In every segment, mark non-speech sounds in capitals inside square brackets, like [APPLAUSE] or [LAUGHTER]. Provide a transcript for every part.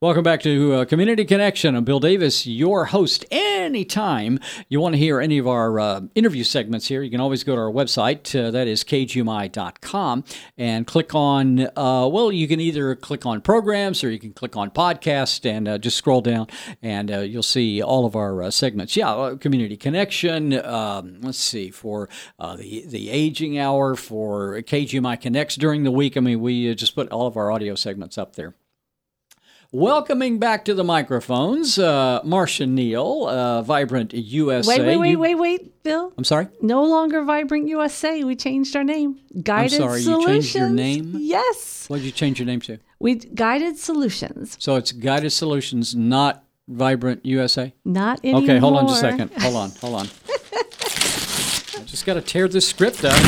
Welcome back to uh, Community Connection. I'm Bill Davis, your host. Anytime you want to hear any of our uh, interview segments here, you can always go to our website. Uh, that is kgmi.com and click on, uh, well, you can either click on programs or you can click on podcast and uh, just scroll down and uh, you'll see all of our segments. Yeah, Community Connection. Um, let's see, for the, the aging hour, for KGMI Connects during the week. I mean, we just put all of our audio segments up there. Welcoming back to the microphones, uh, Marcia Neal, uh, Vibrant USA. Wait, wait, wait, wait, wait, Bill. I'm sorry. No longer Vibrant USA. We changed our name. Guided I'm sorry, Solutions. you changed your name. Yes. What did you change your name to? We Guided Solutions. So it's Guided Solutions, not Vibrant USA. Not anymore. Okay, hold on just a second. Hold on, hold on. [LAUGHS] I just got to tear this script up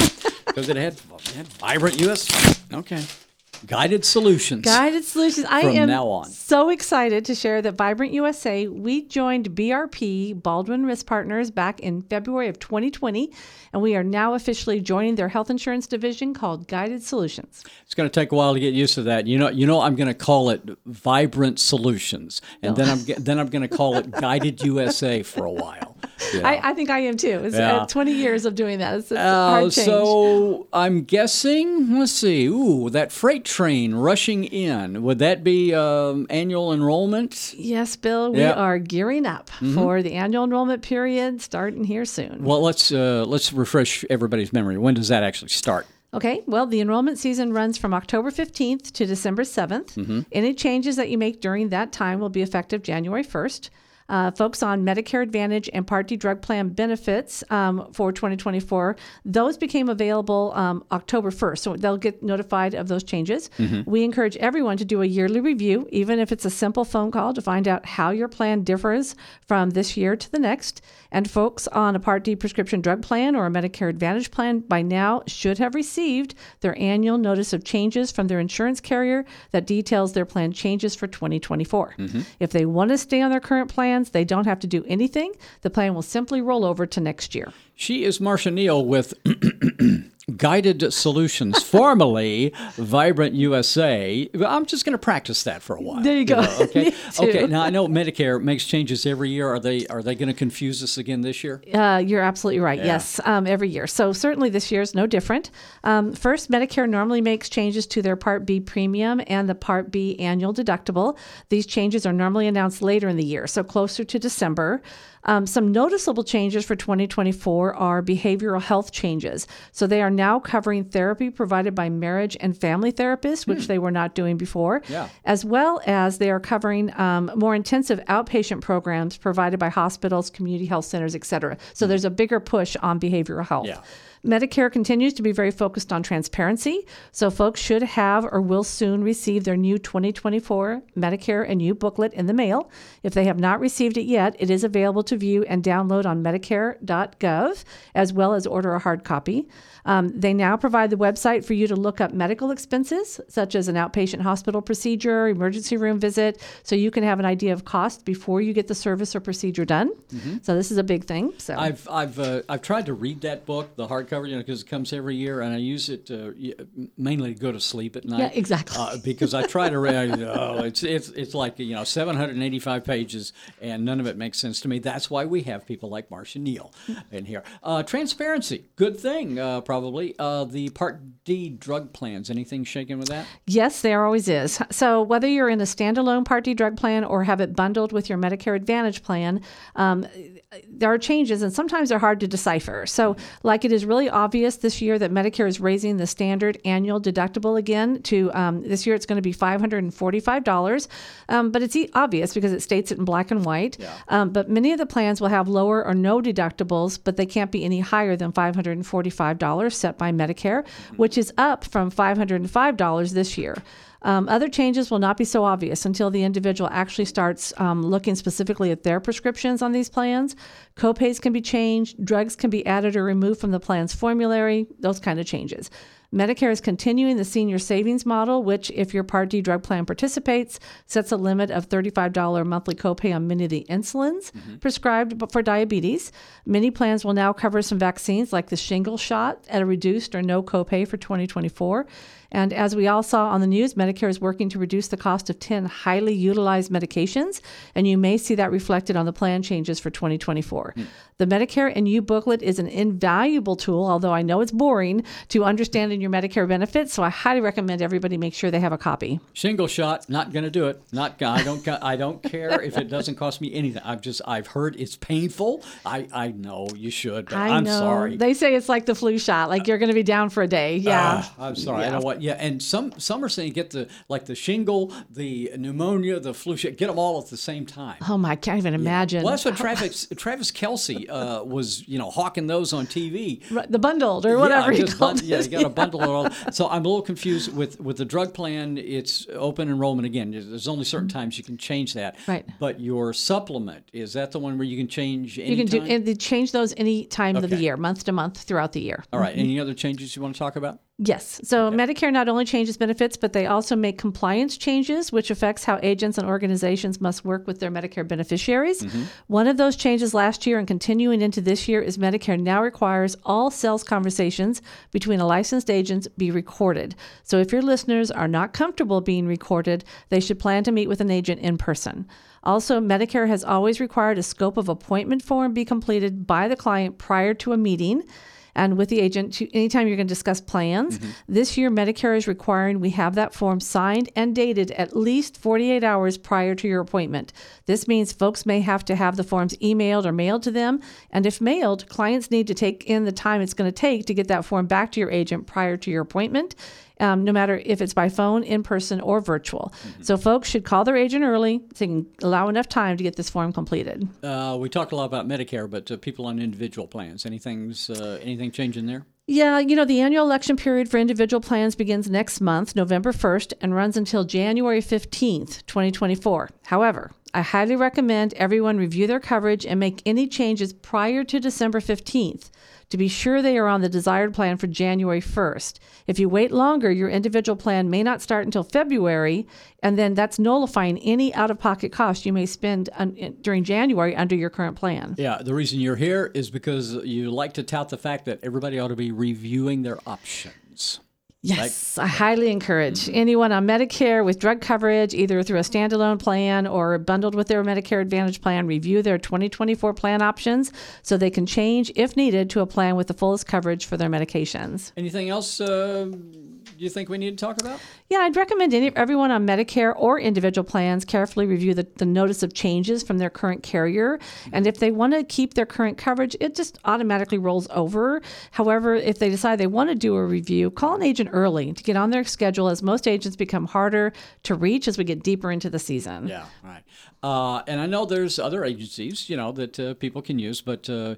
because it had, it had Vibrant USA. Okay. Guided Solutions. Guided Solutions. I am now on. so excited to share that Vibrant USA, we joined BRP, Baldwin Risk Partners, back in February of 2020, and we are now officially joining their health insurance division called Guided Solutions. It's going to take a while to get used to that. You know, you know, I'm going to call it Vibrant Solutions, and no. then I'm then I'm going to call it Guided USA for a while. [LAUGHS] Yeah. I, I, think I am too. It's yeah. uh, 20 years of doing that. It's, it's uh, so I'm guessing, let's see, ooh, that freight train rushing in, would that be um, annual enrollment? Yes, Bill. We yeah. are gearing up mm-hmm. for the annual enrollment period starting here soon. Well, let's uh, let's refresh everybody's memory. When does that actually start? Okay, well, the enrollment season runs from October 15th to December 7th. Mm-hmm. Any changes that you make during that time will be effective January 1st uh, folks on Medicare Advantage and Part D drug plan benefits um, for 2024, those became available um, October 1st. So they'll get notified of those changes. Mm-hmm. We encourage everyone to do a yearly review, even if it's a simple phone call to find out how your plan differs from this year to the next. And folks on a Part D prescription drug plan or a Medicare Advantage plan by now should have received their annual notice of changes from their insurance carrier that details their plan changes for 2024. Mm-hmm. If they want to stay on their current plans, they don't have to do anything. The plan will simply roll over to next year. She is Marcia Neal with [CLEARS THROAT] Guided Solutions, [LAUGHS] formerly Vibrant USA. I'm just going to practice that for a while. There you go. know, okay. [LAUGHS] okay. Now I know Medicare makes changes every year. Are they are they going to confuse us again this year? Uh, you're absolutely right. Yeah. Yes, um, every year. So certainly this year is no different. Um, first, Medicare normally makes changes to their Part B premium and the Part B annual deductible. These changes are normally announced later in the year, so closer to December. Um, some noticeable changes for 2024 are behavioral health changes. So they are now covering therapy provided by marriage and family therapists, which hmm. they were not doing before, yeah. as well as they are covering um, more intensive outpatient programs provided by hospitals, community health centers, et cetera. So hmm. there's a bigger push on behavioral health. Yeah. Medicare continues to be very focused on transparency, so folks should have or will soon receive their new 2024 Medicare and You booklet in the mail. If they have not received it yet, it is available to view and download on Medicare.gov, as well as order a hard copy. Um, they now provide the website for you to look up medical expenses, such as an outpatient hospital procedure, emergency room visit, so you can have an idea of cost before you get the service or procedure done. Mm-hmm. So this is a big thing. So I've I've uh, I've tried to read that book, the you know, because it comes every year, and I use it mainly to go to sleep at night. Yeah, exactly. Uh, because I try to read. oh, it's it's it's like you know 785 pages, and none of it makes sense to me. That's why we have people like Marcia Neal in here. Uh, transparency, good thing uh, probably. Uh, the Part D drug plans, anything shaking with that? Yes, there always is. So whether you're in a standalone Part D drug plan or have it bundled with your Medicare Advantage plan, um, there are changes, and sometimes they're hard to decipher. So, like it is really obvious this year that Medicare is raising the standard annual deductible again to um, this year it's going to be $545. Um, but it's obvious because it states it in black and white. Yeah. Um, but many of the plans will have lower or no deductibles, but they can't be any higher than $545 set by Medicare, which is up from $505 this year. Um, other changes will not be so obvious until the individual actually starts um, looking specifically at their prescriptions on these plans. Copays can be changed, drugs can be added or removed from the plan's formulary, those kind of changes. Medicare is continuing the senior savings model, which, if your Part D drug plan participates, sets a limit of $35 monthly copay on many of the insulins mm-hmm. prescribed for diabetes. Many plans will now cover some vaccines like the shingle shot at a reduced or no copay for 2024. And as we all saw on the news, Medicare is working to reduce the cost of 10 highly utilized medications, and you may see that reflected on the plan changes for 2024. Mm. The Medicare and You booklet is an invaluable tool, although I know it's boring, to understanding your Medicare benefits. So I highly recommend everybody make sure they have a copy. Shingle shot, not going to do it. Not I don't I don't care if it doesn't cost me anything. I've just I've heard it's painful. I I know you should, but I am sorry. They say it's like the flu shot, like you're going to be down for a day. Yeah. Uh, I'm sorry. Yeah. I know what. Yeah, and some some are saying get the like the shingle, the pneumonia, the flu shot, get them all at the same time. Oh my, I can't even imagine. Yeah. Well, that's what Travis Travis Kelce uh, was, you know, hawking those on TV. The bundled or whatever yeah, he called Yeah, you got to bundle it all. So I'm a little confused with with the drug plan. It's open enrollment again. There's only certain mm-hmm. times you can change that. Right. But your supplement is that the one where you can change? You can do and change those any time okay. of the year, month to month throughout the year. All right. mm-hmm. Any other changes you want to talk about? Yes. So okay. Medicare not only changes benefits, but they also make compliance changes, which affects how agents and organizations must work with their Medicare beneficiaries. Mm-hmm. One of those changes last year and continuing into this year is Medicare now requires all sales conversations between a licensed agent be recorded. So if your listeners are not comfortable being recorded, they should plan to meet with an agent in person. Also, Medicare has always required a scope of appointment form be completed by the client prior to a meeting and with the agent to, anytime you're going to discuss plans. Mm-hmm. This year, Medicare is requiring we have that form signed and dated at least 48 hours prior to your appointment. This means folks may have to have the forms emailed or mailed to them. And if mailed, clients need to take in the time it's going to take to get that form back to your agent prior to your appointment um, no matter if it's by phone, in person, or virtual. Mm-hmm. So folks should call their agent early so they can allow enough time to get this form completed. Uh, we talked a lot about Medicare, but uh, people on individual plans, anything's uh, anything changing there? Yeah, you know, the annual election period for individual plans begins next month, November 1st, and runs until January 15th, 2024. However, I highly recommend everyone review their coverage and make any changes prior to December 15th to be sure they are on the desired plan for January 1st. If you wait longer, your individual plan may not start until February, and then that's nullifying any out of pocket cost you may spend un- during January under your current plan. Yeah, the reason you're here is because you like to tout the fact that everybody ought to be reviewing their options. Yes, I highly encourage mm-hmm. anyone on Medicare with drug coverage, either through a standalone plan or bundled with their Medicare Advantage plan, review their 2024 plan options so they can change, if needed, to a plan with the fullest coverage for their medications. Anything else uh, you think we need to talk about? Yeah, I'd recommend any, everyone on Medicare or individual plans carefully review the, the notice of changes from their current carrier. And if they want to keep their current coverage, it just automatically rolls over. However, if they decide they want to do a review, call an agent early to get on their schedule as most agents become harder to reach as we get deeper into the season. Yeah, right. Uh, and I know there's other agencies, you know, that uh, people can use, but uh,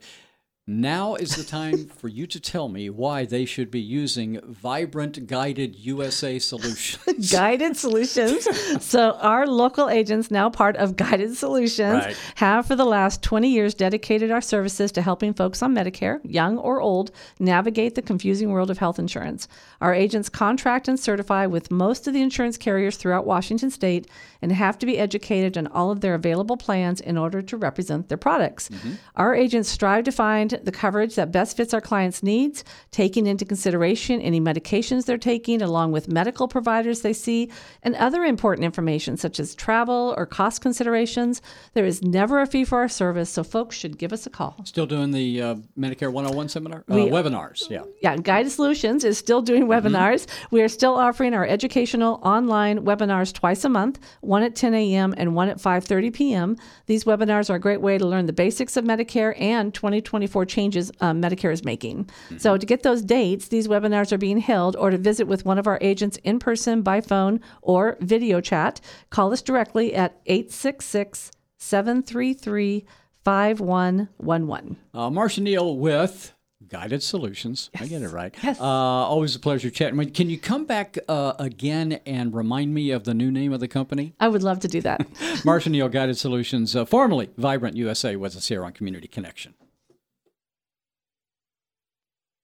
now is the time [LAUGHS] for you to tell me why they should be using Vibrant Guided USA Solutions. [LAUGHS] Guided Solutions. so, our local agents, now part of Guided Solutions, right. have for the last 20 years dedicated our services to helping folks on Medicare, young or old, navigate the confusing world of health insurance. Our agents contract and certify with most of the insurance carriers throughout Washington state and have to be educated on all of their available plans in order to represent their products. Mm-hmm. Our agents strive to find the coverage that best fits our clients' needs, taking into consideration any medications they're taking, along with medical providers they see, and other important information such as travel or cost considerations. There is never a fee for our service, so folks should give us a call. Still doing the uh, Medicare 101 seminar? Uh, we, webinars, yeah. Yeah, Guided Solutions is still doing mm-hmm. webinars. Mm-hmm. We are still offering our educational online webinars twice a month, one at 10 a.m. and one at 5.30 p.m. These webinars are a great way to learn the basics of Medicare and 2024 changes um, Medicare is making. Mm-hmm. So, to get those dates, these webinars are being held, or to visit with one of our agents in person, by phone, or video chat, call us directly at 866 733 5111. Uh, Marcia Neal with Guided Solutions. Yes. I get it right. Yes. Uh, always a pleasure chatting. Can you come back uh, again and remind me of the new name of the company? I would love to do that. [LAUGHS] Marcia Neal, Guided Solutions, uh, formerly Vibrant USA, was us here on Community Connection.